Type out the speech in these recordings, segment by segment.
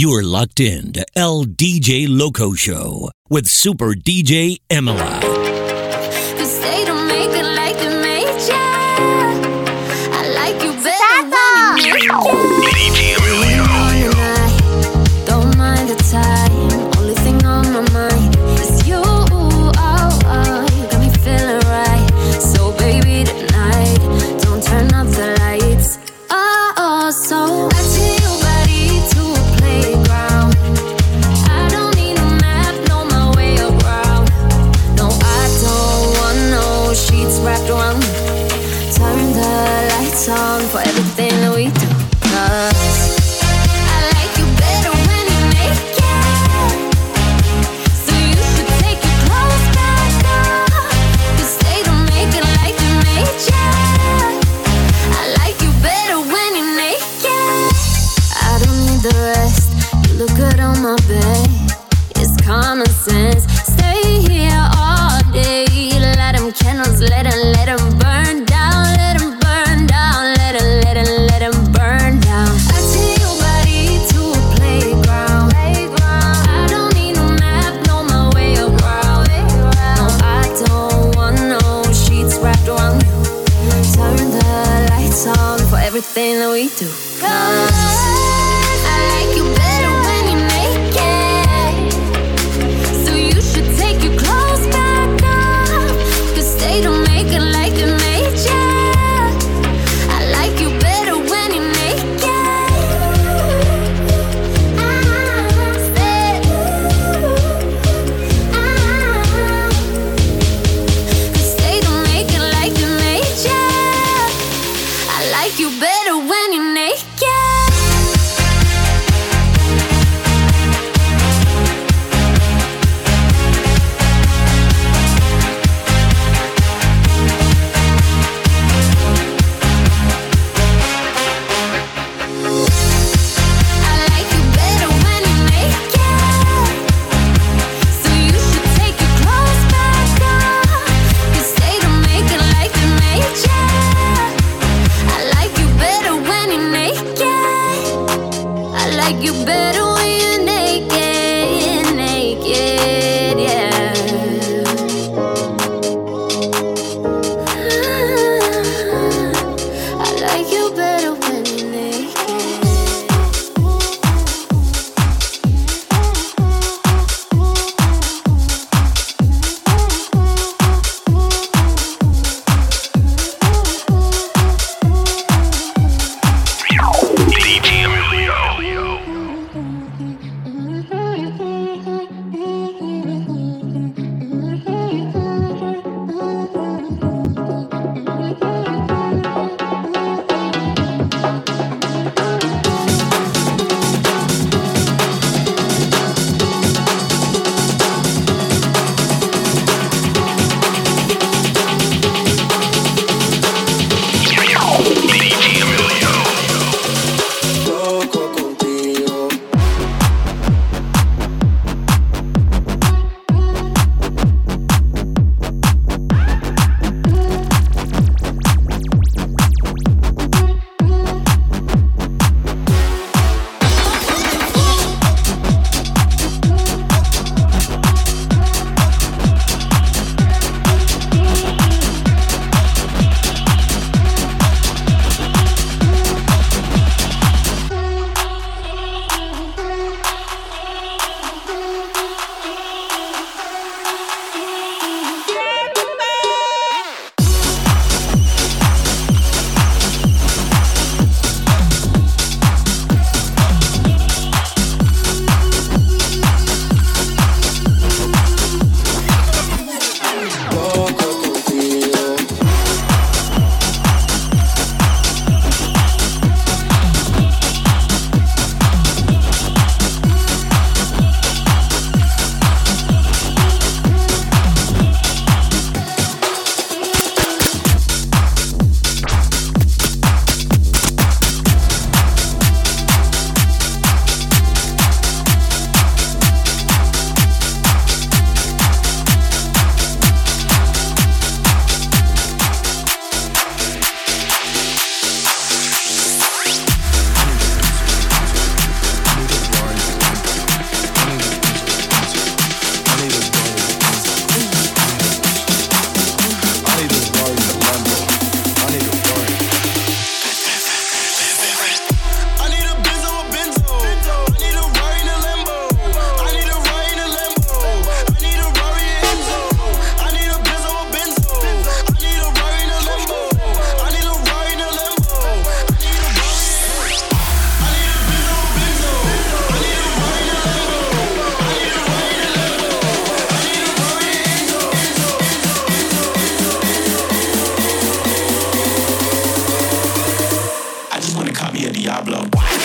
You're locked in to LDJ Loco Show with Super DJ Emily. Yeah, Diablo.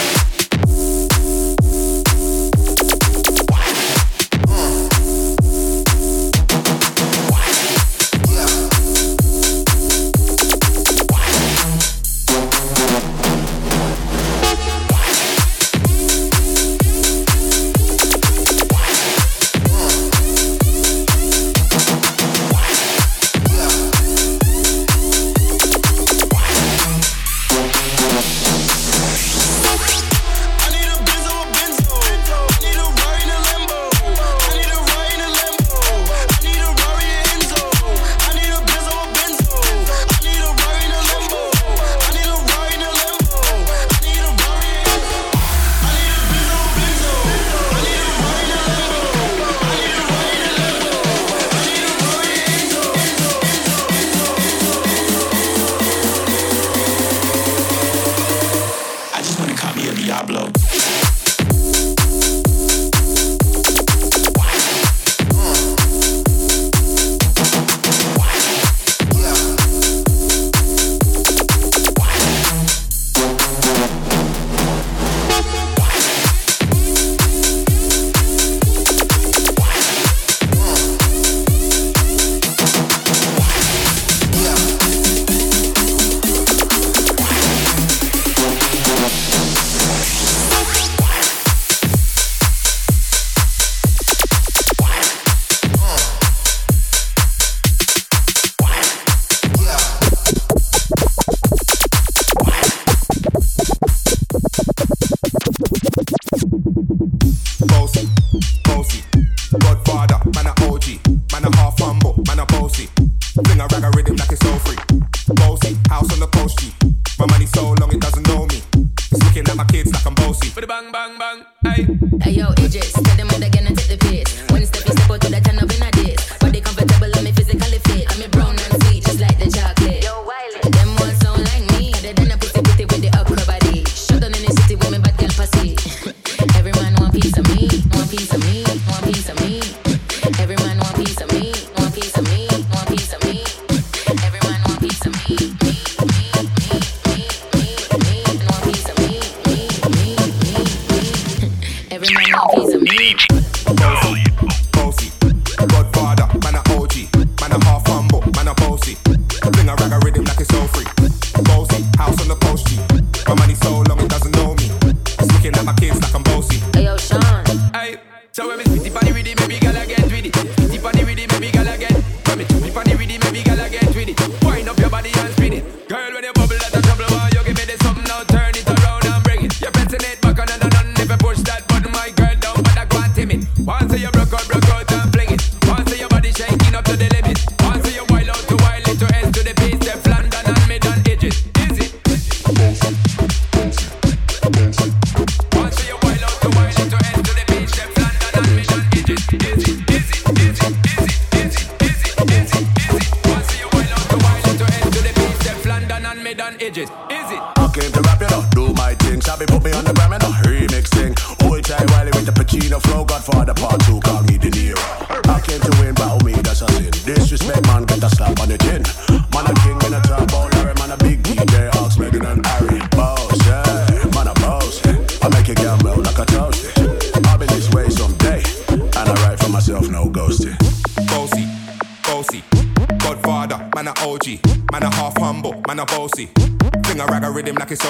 sun.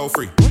go free.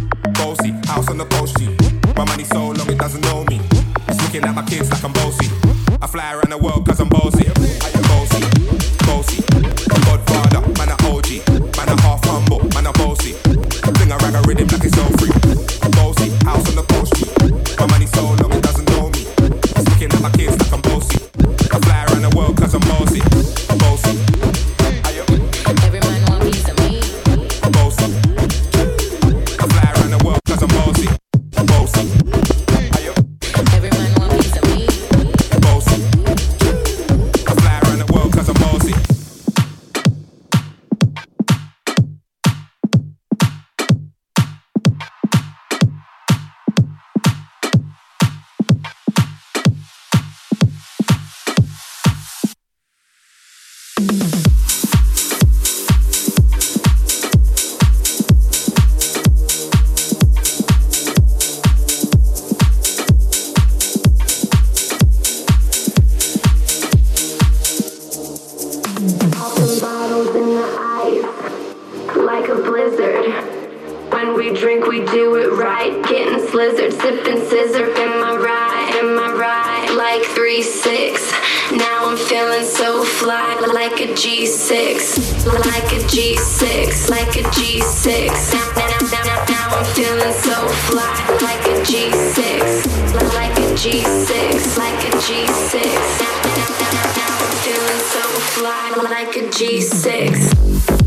fly like a G6.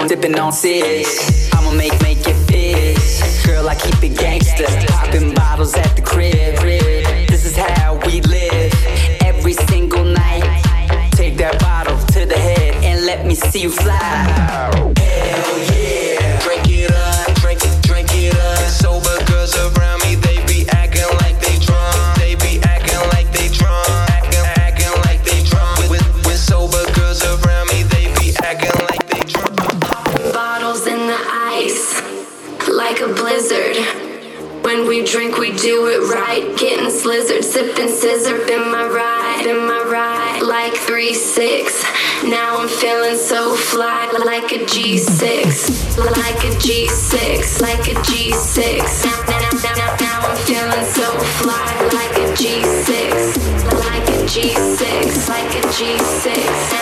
on, dipping on six. I'ma make make it fit. Girl, I keep it gangster. Popping bottles at the crib. This is how we live every single night. Take that bottle to the head and let me see you fly. and scissor been my ride, been my ride, like three six. Now I'm feeling so fly, like a G6, like a G6, like a G6. Now, now I'm feeling so fly, like a G6, like a G6, like a G6.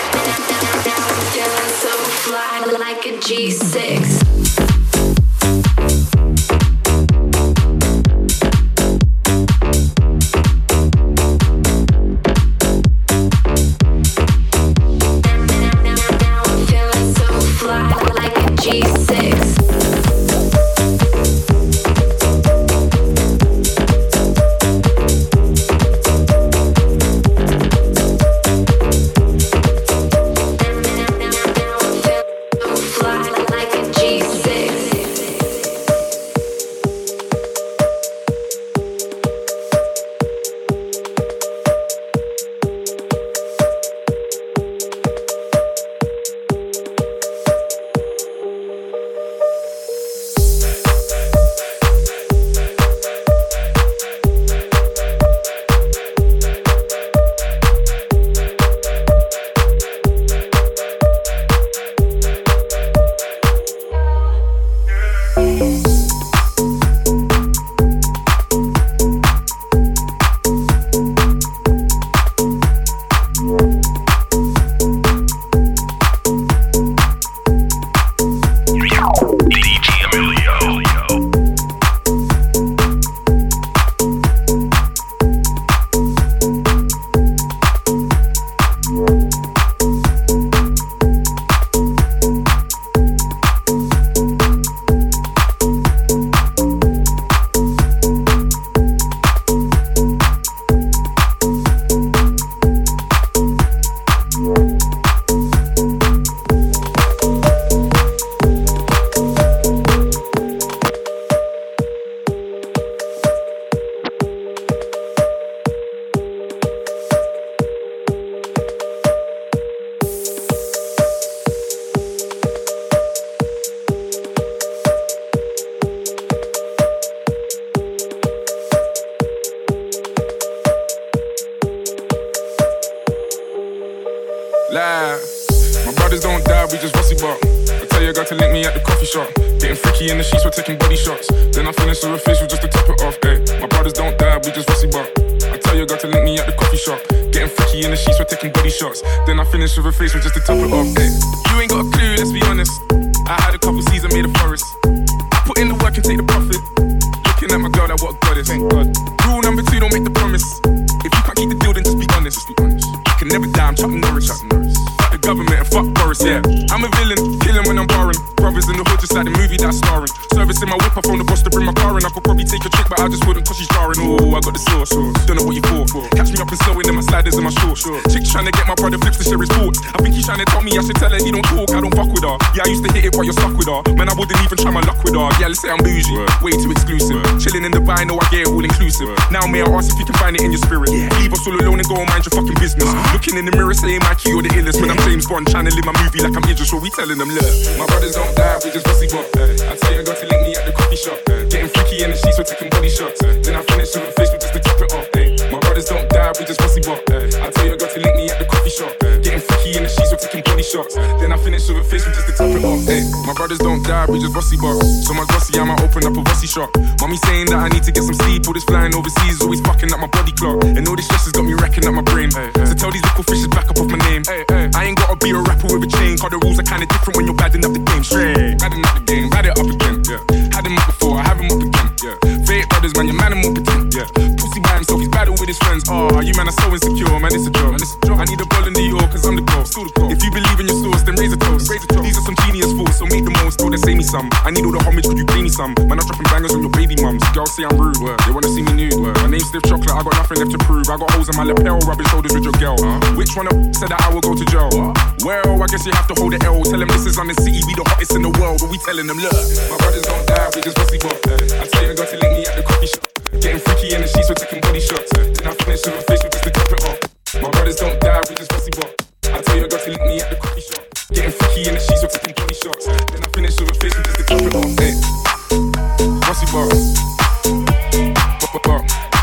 Telling them, look, nude. Word. My name's Stiff Chocolate, I got nothing left to prove. I got holes in my lapel, rubbing shoulders with your girl. Huh? Which one of said that I will go to jail? What? Well, I guess you have to hold the L. Tell them this is on the city, be the hottest in the world. But we telling them, look, my brothers don't die, we just pussy bop. I tell you, I got to link me at the coffee shop. Getting freaky in the sheets, we're taking body shots. Then I finish with a face with just to top it off. My brothers don't die, we just pussy bop. I tell you, I got to link me at the coffee shop. Getting freaky in the sheets, we're taking body shots. Then I finish with a face with just to top it off. Hey. Pussy bop. Bop, bop,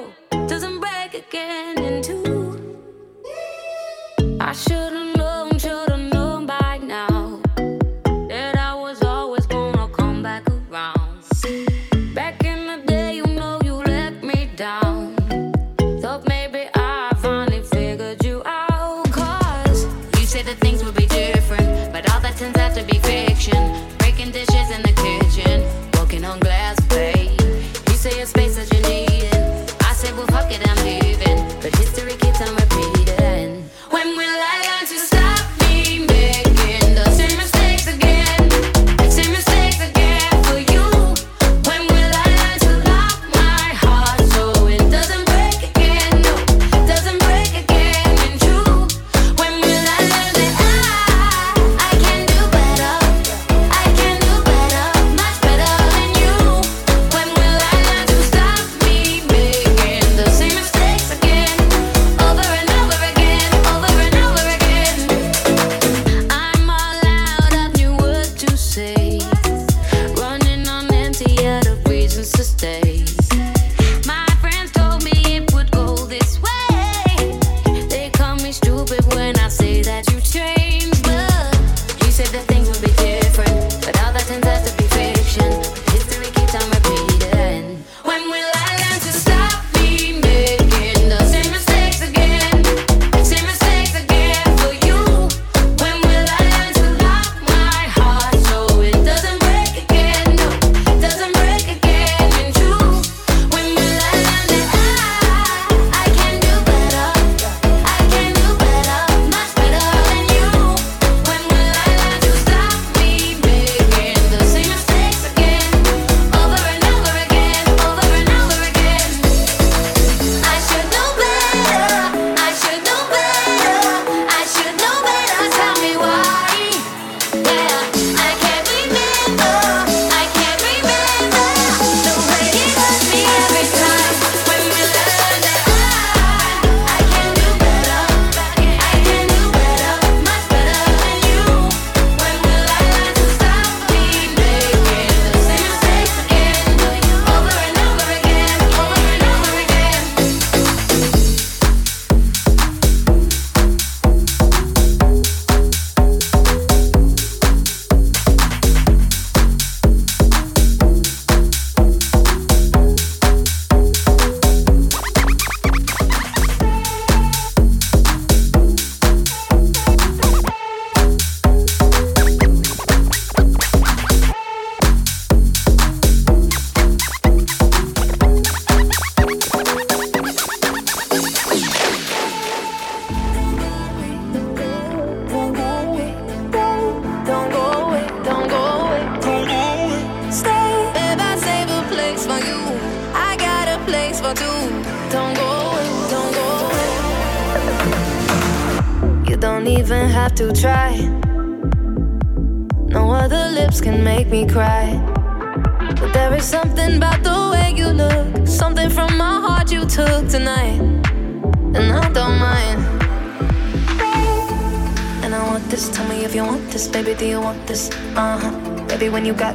go.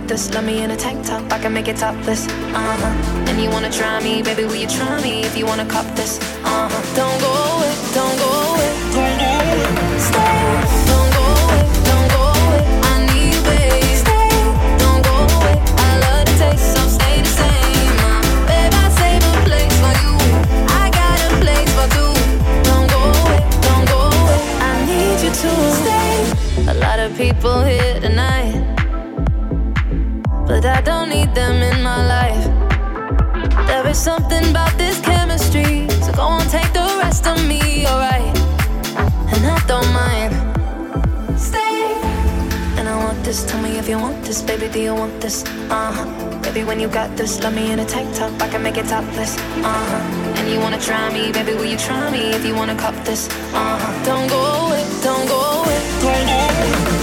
this. Love me in a tank top, I can make it topless. Uh huh. And you wanna try me, baby? Will you try me if you wanna cop this? Uh huh. Don't go away, don't go away, don't go away. Stay, don't go away, don't go away. I need you. Stay, don't go away. I love the taste, so stay the same. Uh, I save a place for you. I got a place for two. Don't go away, don't go away. I need you to stay. A lot of people here I don't need them in my life. There is something about this chemistry, so go on, take the rest of me, alright. And I don't mind. Stay. And I want this, tell me if you want this, baby, do you want this? Uh huh. Baby, when you got this, love me in a tank top, I can make it topless. Uh huh. And you wanna try me, baby, will you try me if you wanna cop this? Uh huh. Don't go away, don't go away, don't go away.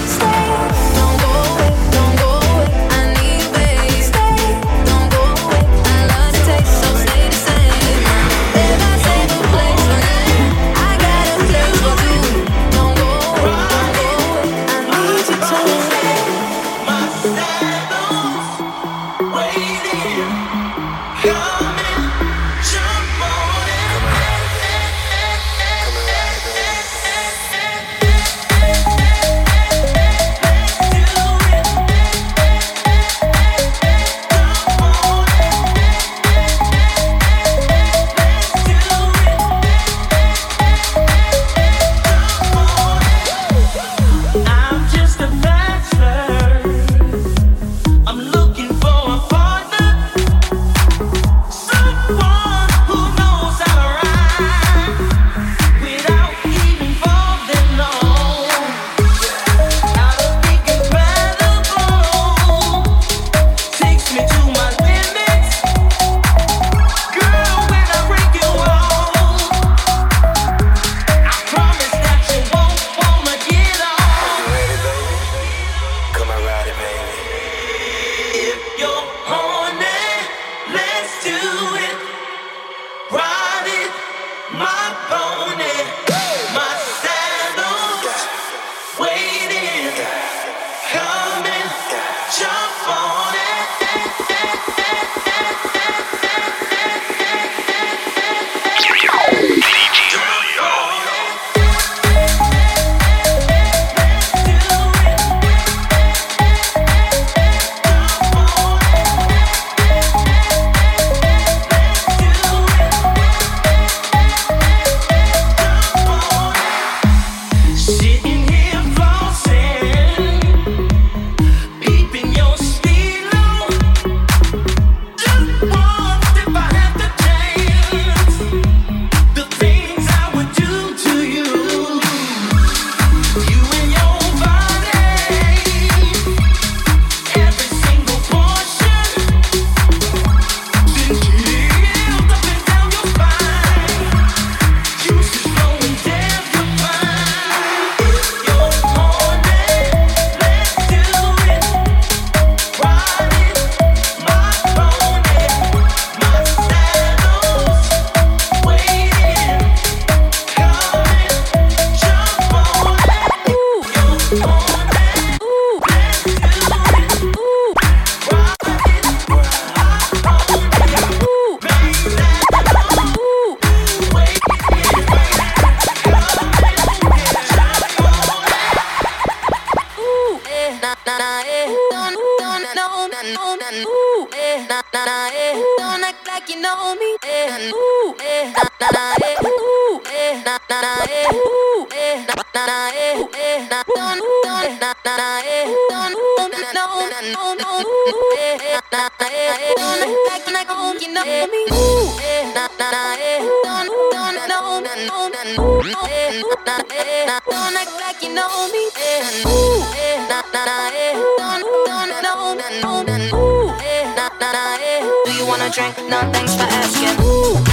drink, no thanks for asking. Ooh.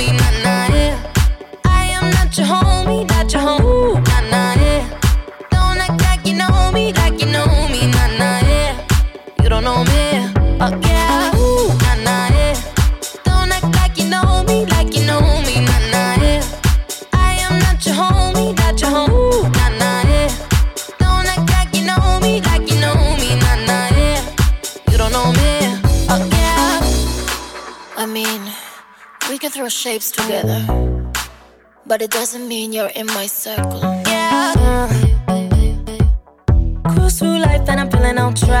together. But it doesn't mean you're in my circle. Yeah. Cruise through life and I'm feeling on track.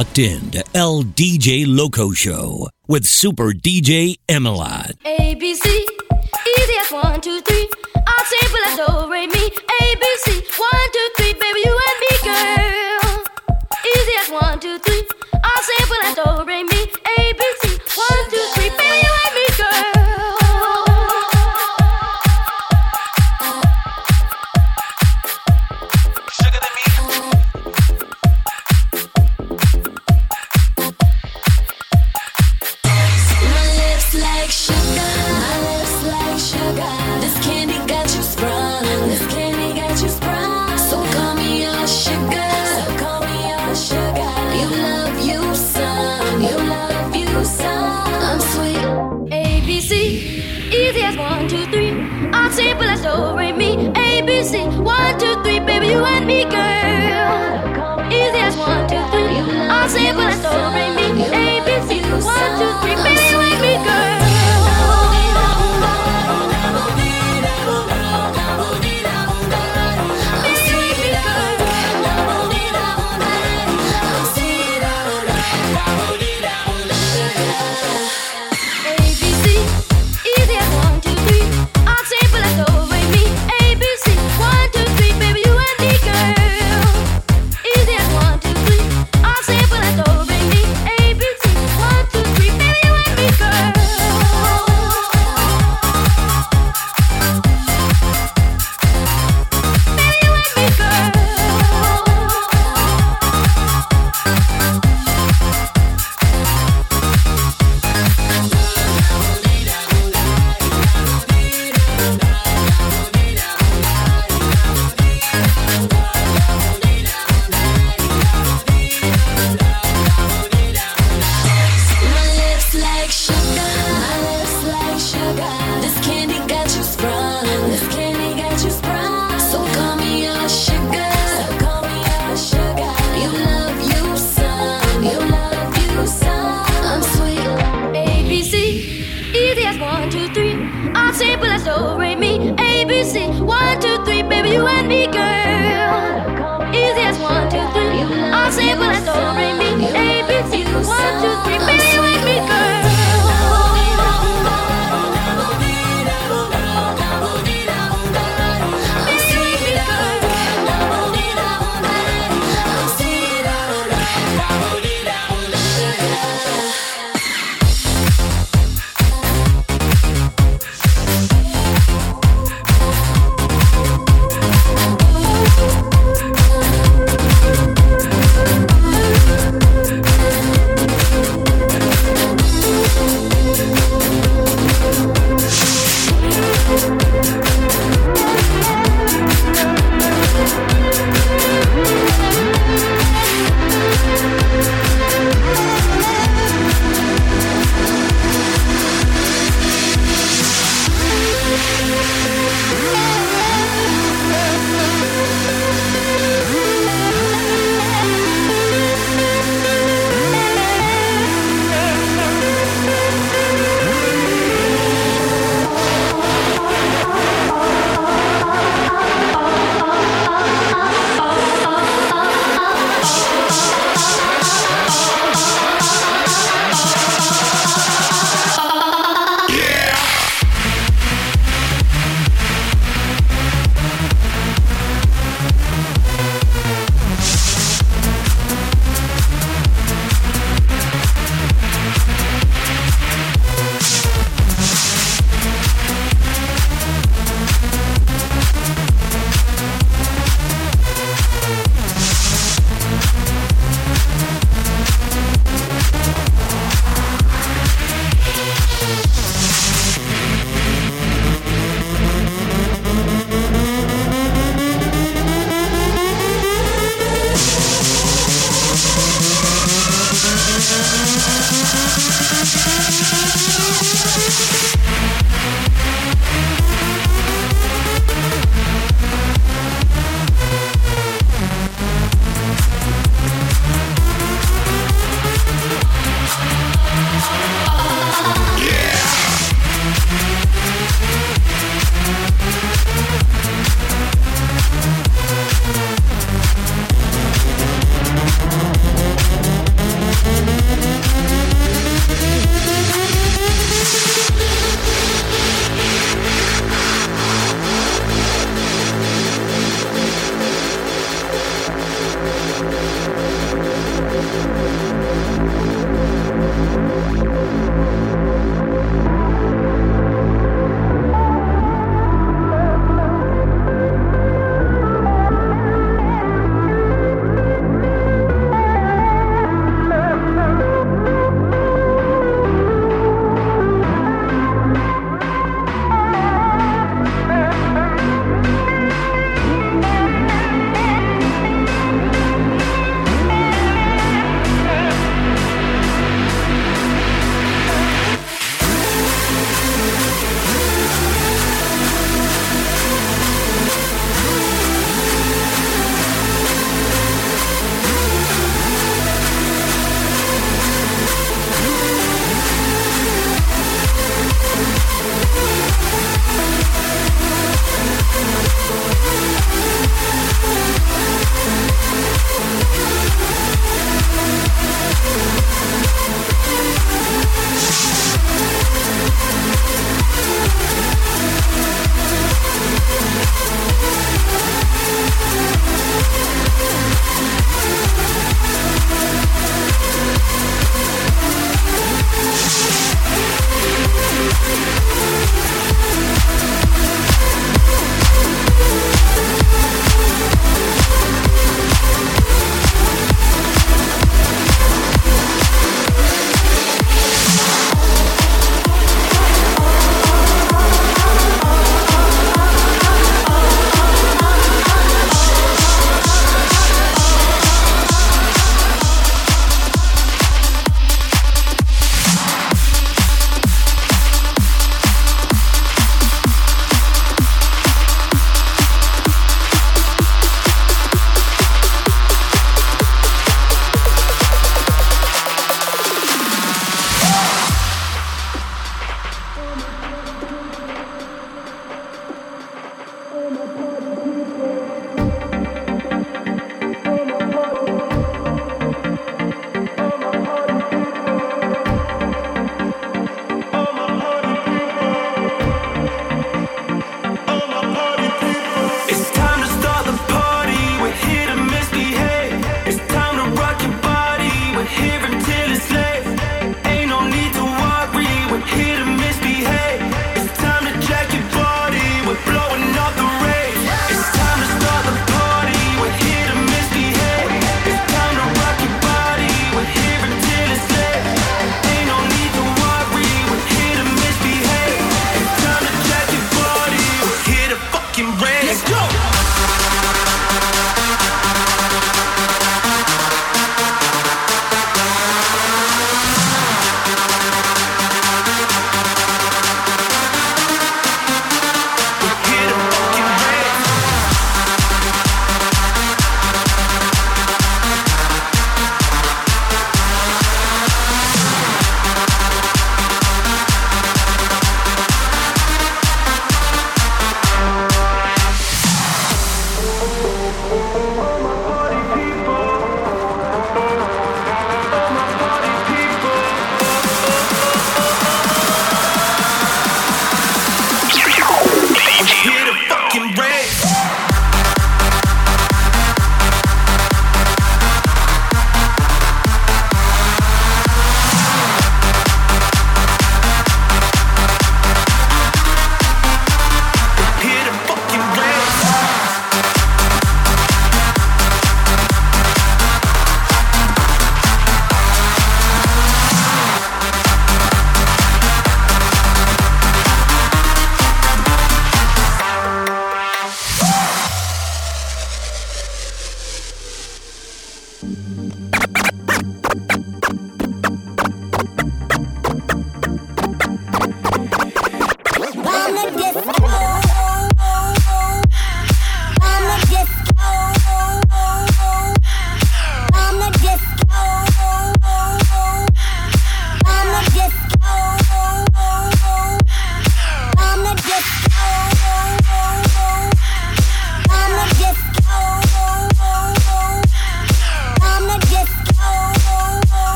locked in to LDJ Loco Show with Super DJ Emelot. A, B, C, easy as one, two, three. All simple as do, re, mi. A, B, C, one, two, three. Baby, you and me, girl. Easy as one, two, three. All simple as do, re, mi.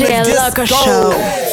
Bop. Loco Show.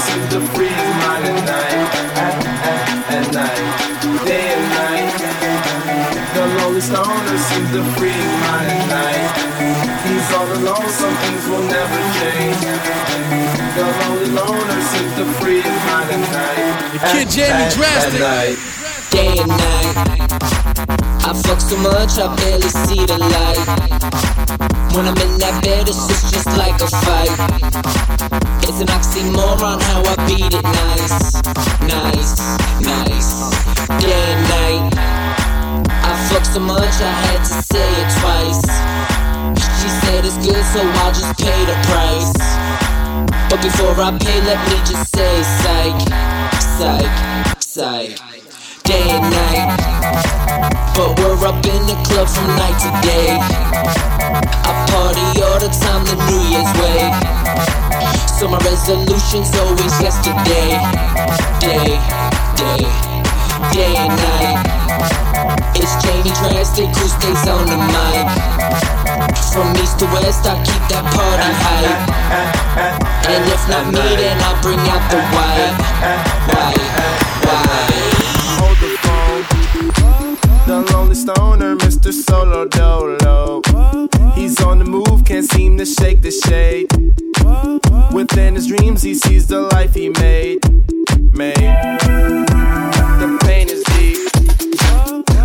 Loner seems to free his at night. At, at, at night, day and night. The lonely stoner seems to free his mind at night. He's all alone, some things will never change. The lonely loner seems to free his mind at night. The kid Jamie Drastic. Day and night. I fuck so much I barely see the light. When I'm in that bed, it's just, just like a fight. It's an oxymoron how I beat it nice, nice, nice. Day and night. I fuck so much I had to say it twice. She said it's good, so I'll just pay the price. But before I pay, let me just say psych, psych, psych. Day and night. But we're up in the club from night to day. I party all the time, the New Year's way. So my resolution's always yesterday. Day, day, day and night. It's Jamie Drastic who stays on the mic. From east to west, I keep that party hype. And if not me, then I'll bring out the white. White, white. The lonely stoner, Mr. Solo Dolo. He's on the move, can't seem to shake the shade. Within his dreams, he sees the life he made. Made. The pain is deep.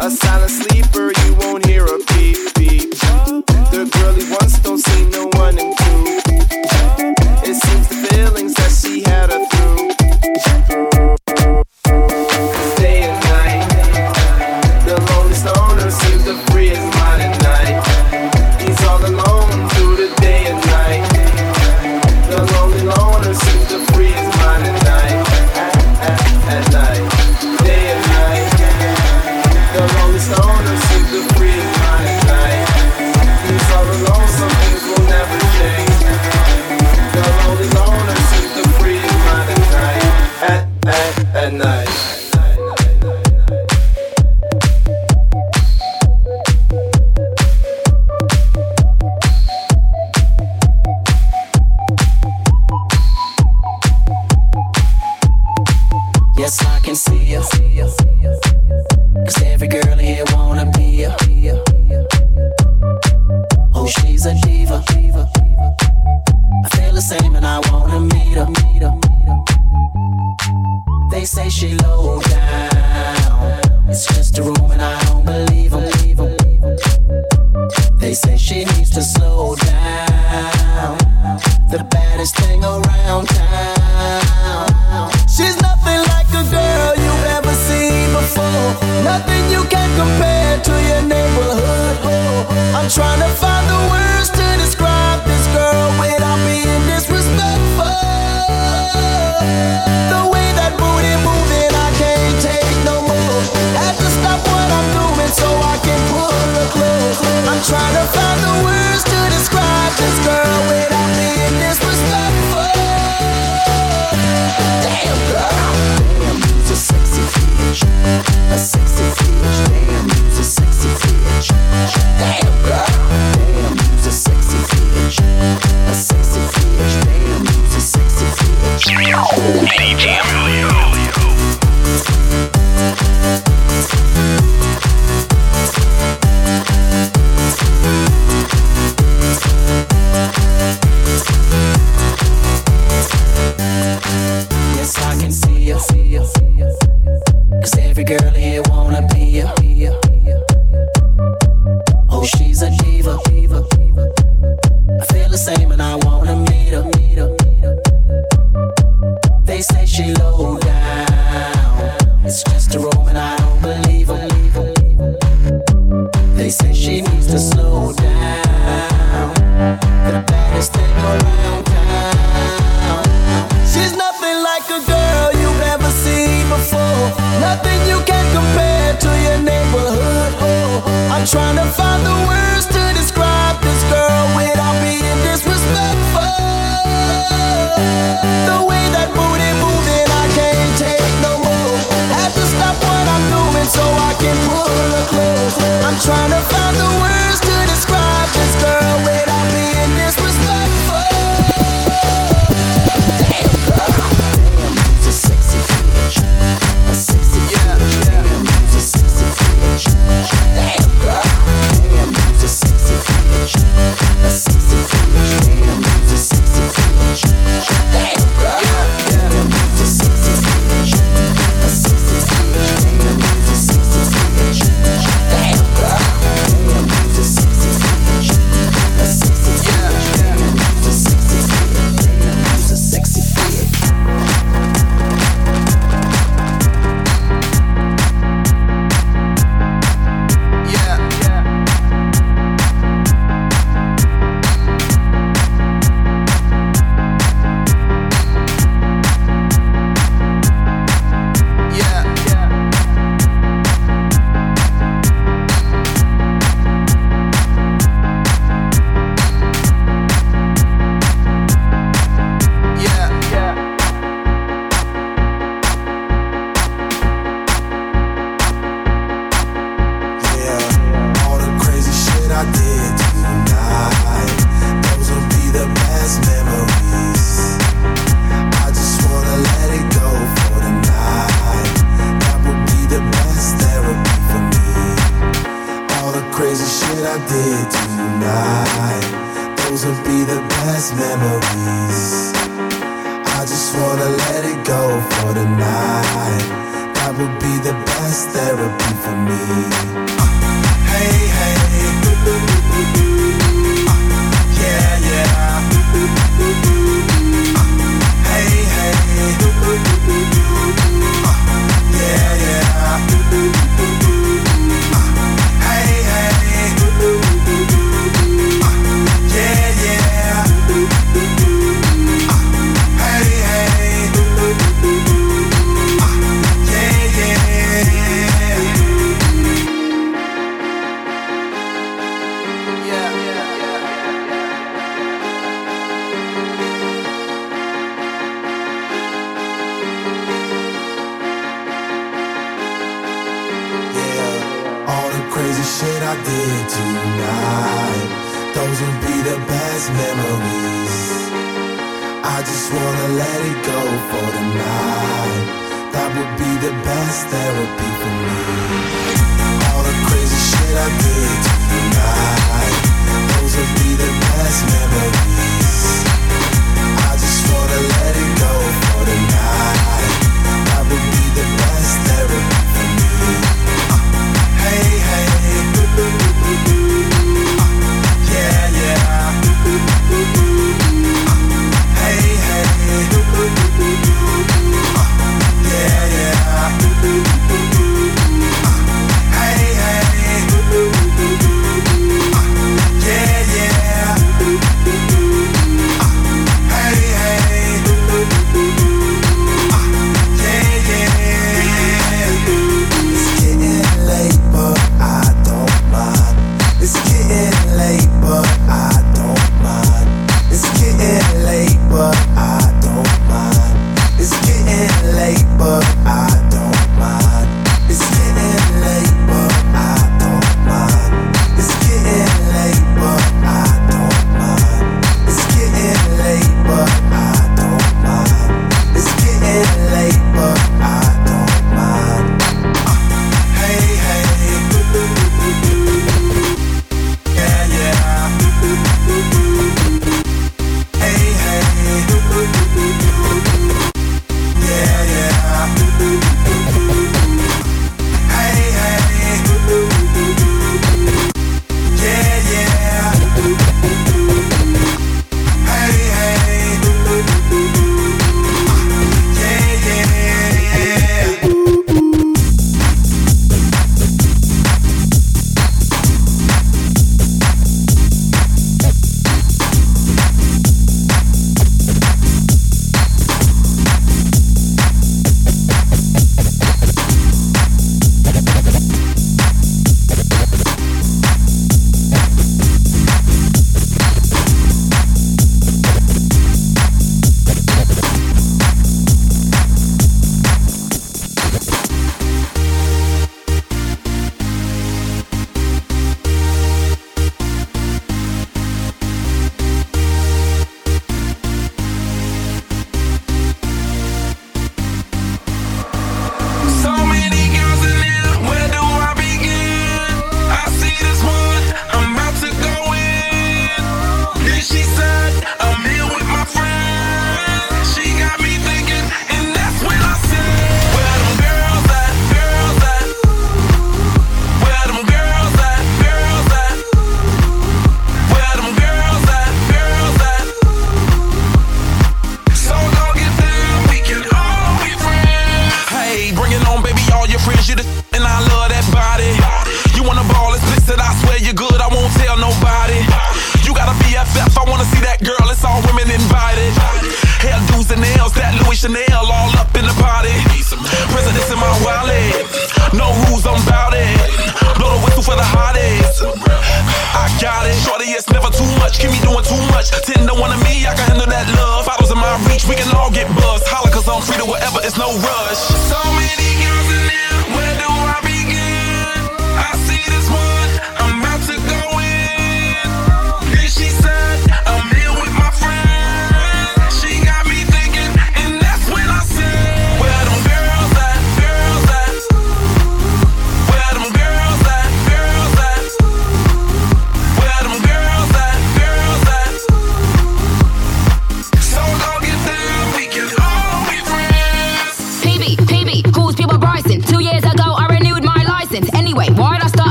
A silent sleeper, you won't hear a beep beep. The girl he wants don't seem to want him to. It seems the feelings that she had her through. Day They say she low down.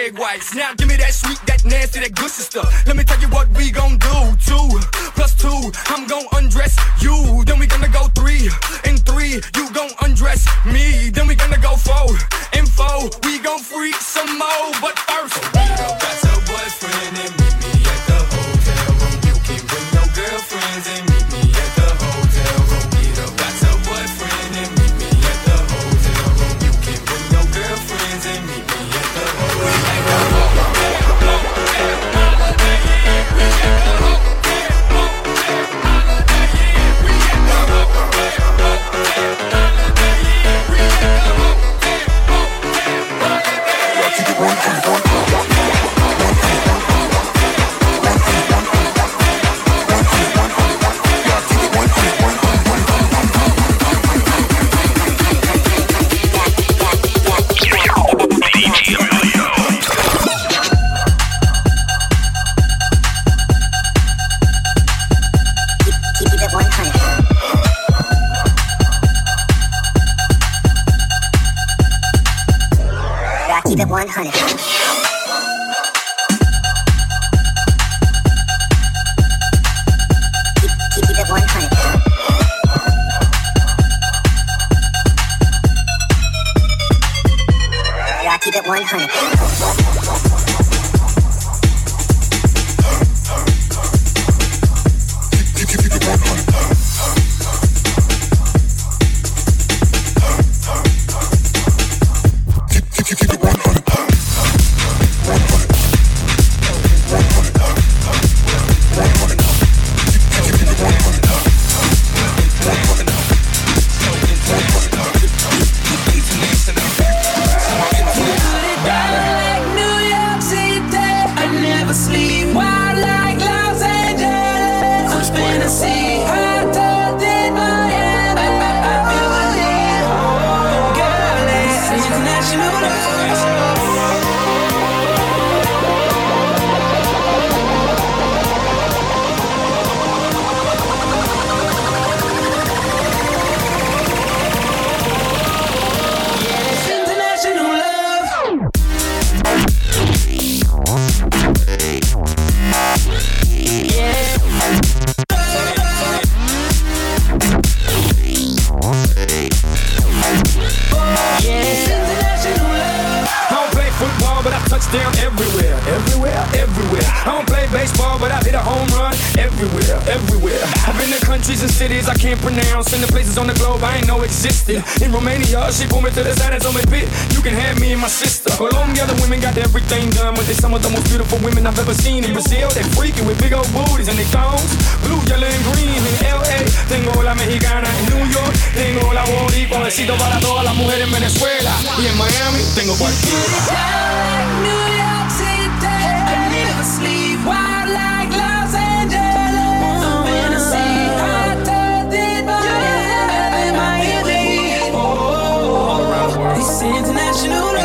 egg whites. Now give me that sweet, that nasty, that good sister. Let me tell you what we gon' do. Two plus two, I'm gon' undress you. cities I can't pronounce, and the places on the globe I ain't know existed. In Romania, she pulled me to the side and told me, "Bit, you can have me and my sister." Colombia, the women got everything done, but they some of the most beautiful women I've ever seen. In Brazil, they freaky with big old booties and they thongs, blue, yellow, and green. In L.A., tengo la mexicana. In New York, tengo la boricua. Besito para todas las mujeres en Venezuela y en Miami, tengo cualquiera. emotional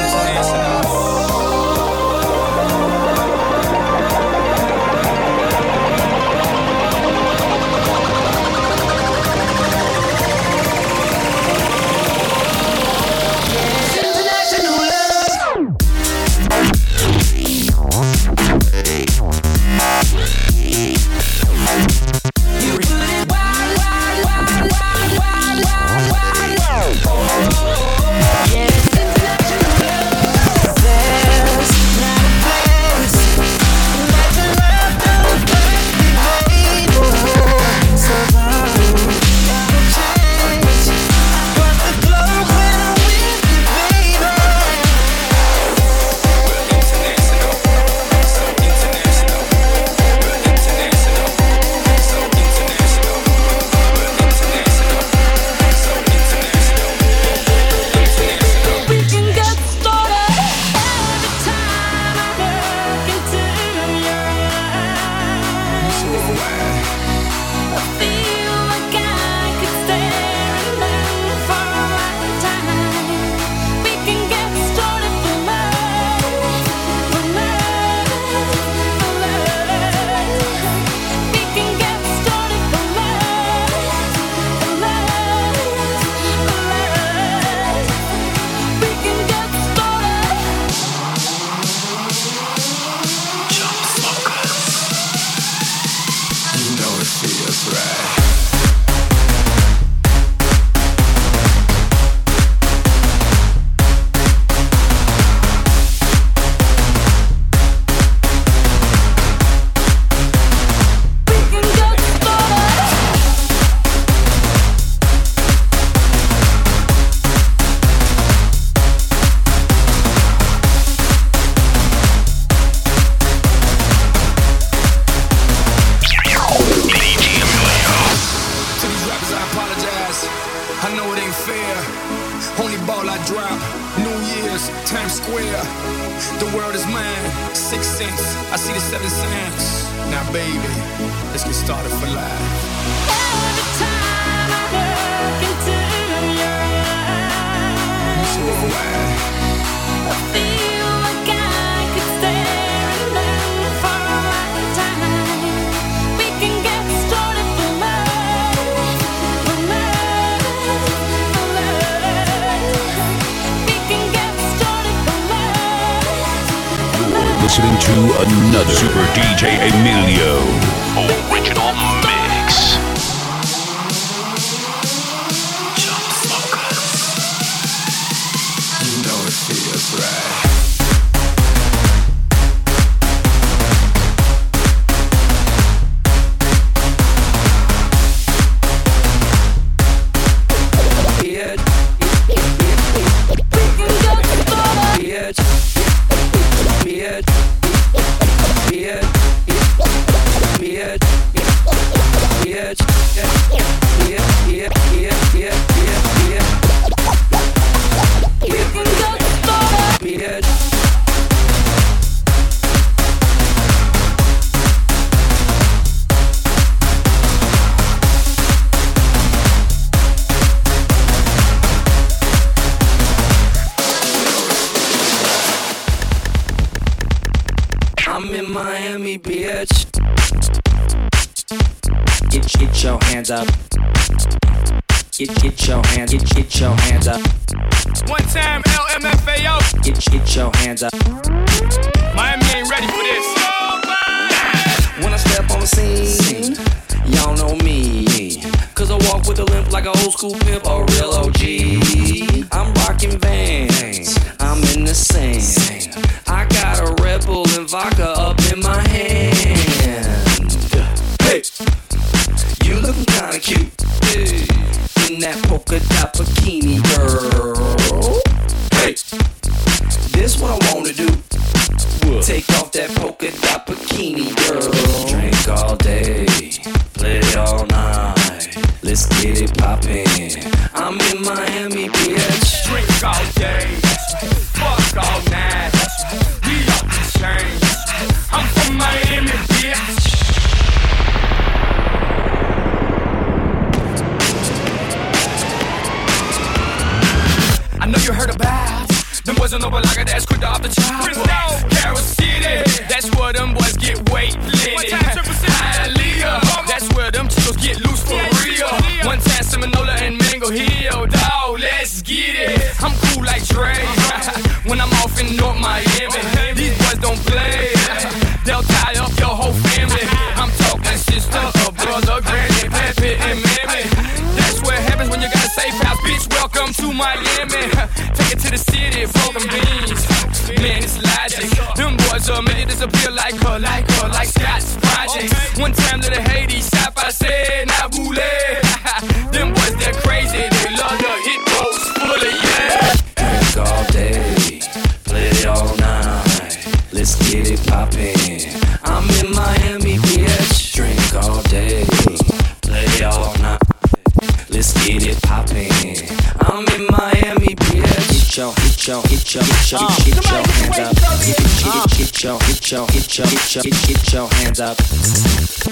your, get your, get your, get your hands up. Get, get, get your, get your, get your, get your, get, get your hands up.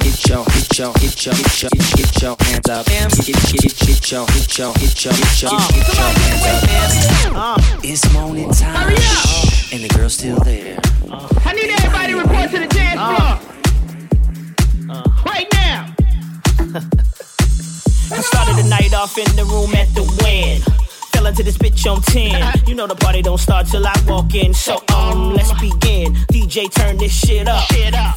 Get your, get your, get your, get your, get, get your hands up. Get, your, get your, get your, get your, get, get your hands up. It's morning time, and the girl's still there. I need everybody to report to the dance floor. Right now. I started the night off in the room at the win. Fell into this bitch on 10. You know the party don't start till I walk in. So, um, let's begin. DJ, turn this shit up.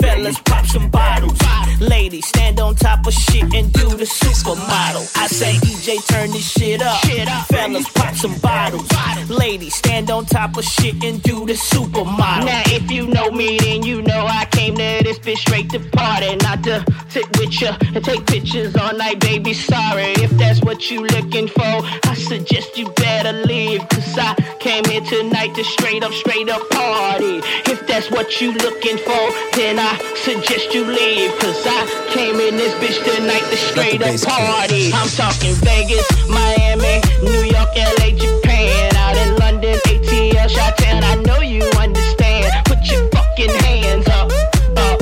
Fellas, pop some bottles. Ladies, stand on top of shit and do the supermodel. I say, DJ, turn this shit up. Fellas, pop some bottles. Ladies, stand on top of shit and do the supermodel. Now, if you know me, then you know I came to this bitch straight to party, not to sit with ya and take pictures all night, baby. Sorry if that's what you looking for. I suggest you better leave, cause I came here tonight to straight up, straight up party. If that's what you looking for, then I suggest you leave, cause I came in this bitch tonight to straight up party. I'm talking Vegas, Miami, New York, LA, Japan, out in London, ATL, Chi-Town. I know you understand. Put your fucking hands up, up,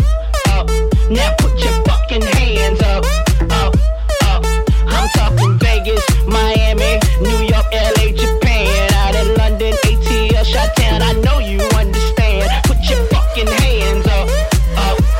up. Now up.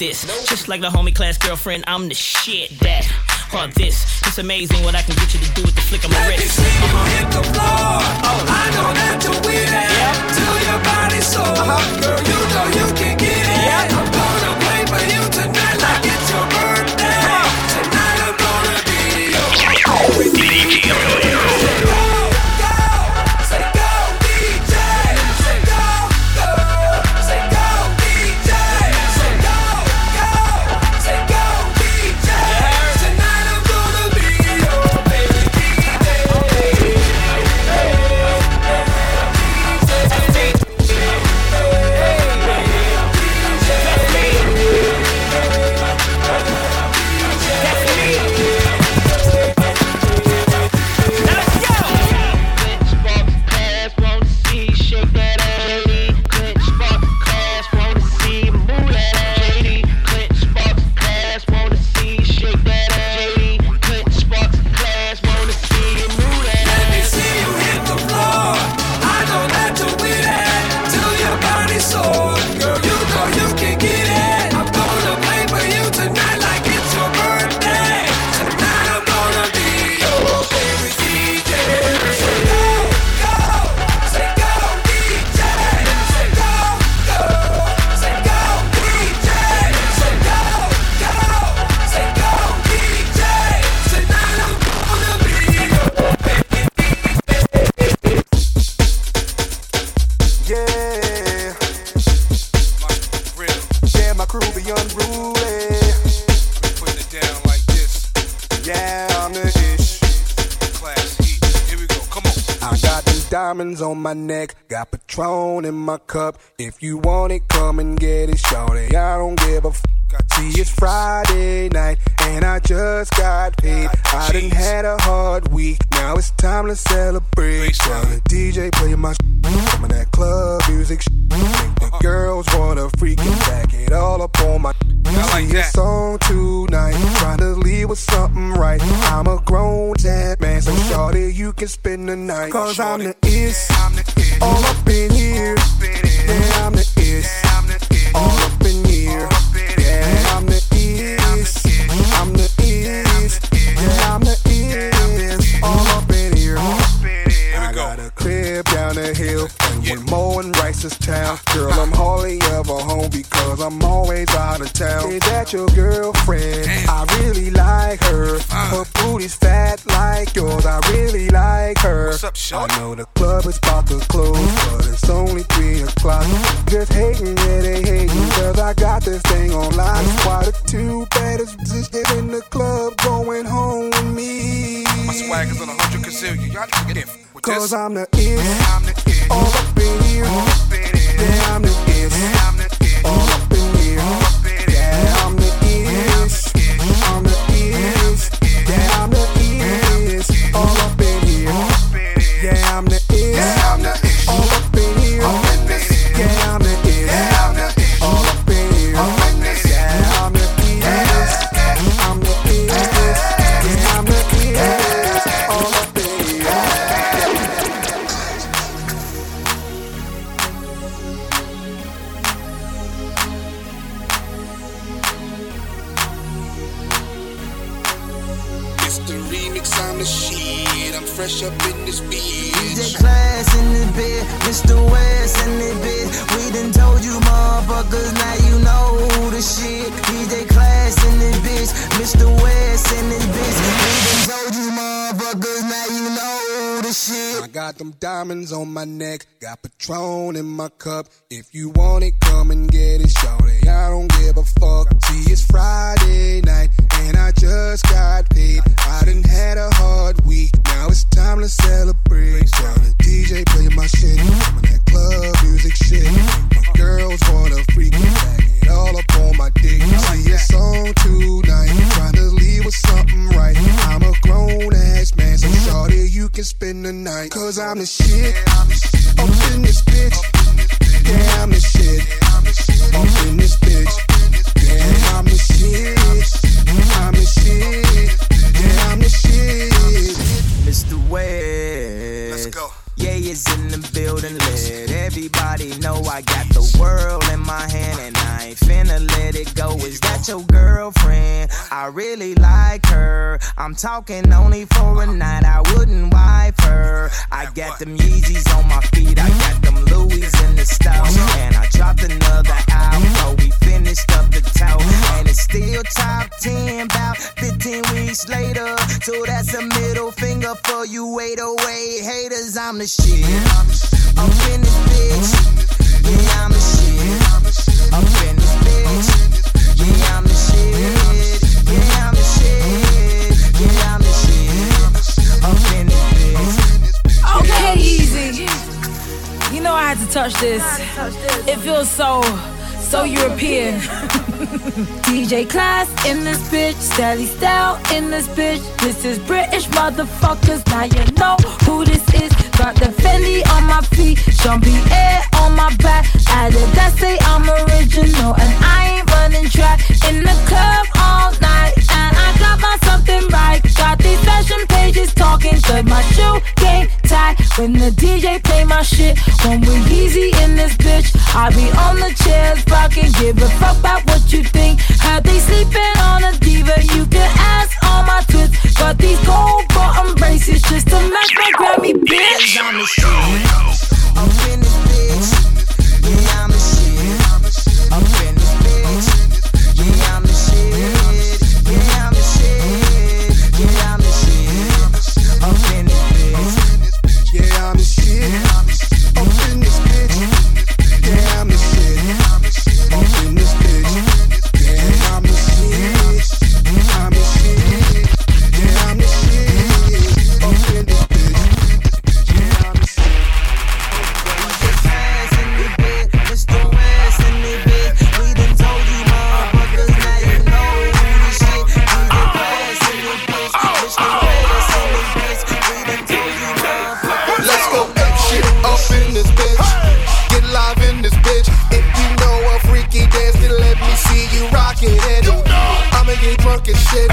This, just like the homie class girlfriend, I'm the shit that. Or this, it's amazing what I can get you to do with the flick of my Let me wrist. see you Uh-huh. hit the floor. Oh, I know that you with it. Till your body's sore. Girl, you know you can get it. I'm gonna play for you tonight like it's your birthday. Tonight I'm gonna be your DJ. Cup. If you want it, come and get it, shorty. I don't f. See, it's Friday night, and I just got paid. I done had a hard week, now it's time to celebrate. Tell the DJ play my some of that club music. Make the uh-huh. girls wanna freak and back it all up on my. I like that. song tonight, trying to leave with something right. I'm a grown ass man, so shorty, you can spend the night. Cause I'm the is, all up in here. Yeah, I'm the is, all up in here. I'm the crib down the hill, and one more in Reisterstown. Girl, I'm hardly ever home because I'm always out of town. Is that your girlfriend? I really like her. Uh. Her booty's fat like yours. I really like her. I know the club is about to close, but it's only three o'clock. Just hating, yeah, they hating, cause I got this thing on lock. Why the two baddest bitches in the club going home with me? My swag is on a hundred gazillion. Y'all get in Cause this. I'm the all up in here. Yeah, I'm the all up in here. Mash up in this bitch. DJ Class in the bed, Mr. West in the bed. We done told you motherfuckers, now you know the shit. DJ Class in the bitch, Mr. West in the bitch. We done told you motherfuckers, now you shit. I got them diamonds on my neck, got Patron in my cup. If you want it, come and get it, shorty. I don't give a fuck. See, it's Friday night, and I just got paid. I done had a hard week, now it's time to celebrate. Tell the DJ play my shit, some of that club music shit. My girls wanna freak it, back all up on my dick. See, it's on tonight, trying to leave with something right. I'm a grown ass man, so shorty, you can spend the night. Cause I'm the shit, up in this bitch. Yeah, I'm the shit, up in this bitch. Yeah, I'm the shit, I'm the shit. Yeah, I'm the shit. Mr. West. Let's go. Yeah, it's in the building, let everybody know I got the world in my hand and ain't finna let it go. Is that your girlfriend? I really like her. I'm talking only for a night, I wouldn't wipe her. I got them Yeezys on my feet, I got them Louis in the stove. And I dropped another album, so we finished up the toe. And it's still top 10, about 15 weeks later. So that's a middle finger for you 808 haters. I'm the shit. Up in this bitch. Yeah, I'm the shit. Up touch this. It feels so, so European. DJ Class in this bitch, Sally Style in this bitch. This is British motherfuckers. Now you know who this is. Got the Fendi on my feet, Jumpy air on my back. Added that say I'm original and I ain't running track in the club all night. Got something right. Got these fashion pages talking good. My shoe game tight when the DJ play my shit. When we easy in this bitch, I be on the chairs rocking. Give a fuck about what you think. Heard they sleeping on a diva. You can ask on my twits. Got these gold bottom braces just to match my Grammy bitch. I'm the shit. Up in this bitch. Yeah, I'm the shit. Up in this bitch. Yeah, I'm the shit. I'm get as shit.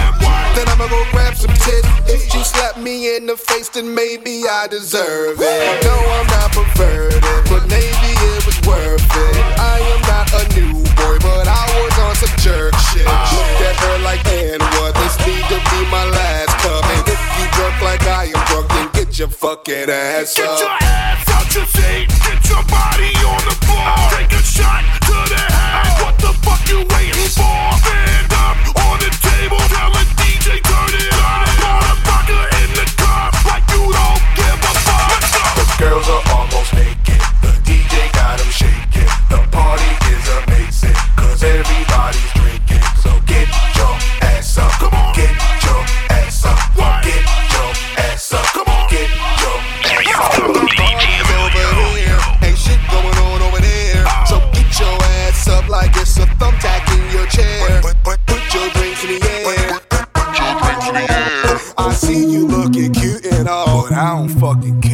Then I'ma go grab some tits. If you slap me in the face, then maybe I deserve it. No, I'm not perverted, but maybe it was worth it. I am not a new boy, but I was on some jerk shit. Looked at her like, and what? This need to be my last cup. And if you drunk like I am drunk, then get your fucking ass Get up. your ass out your seat, get your body on the floor. Take a shot to the head. What the fuck you waiting for? see you looking cute and all, but I don't fucking care.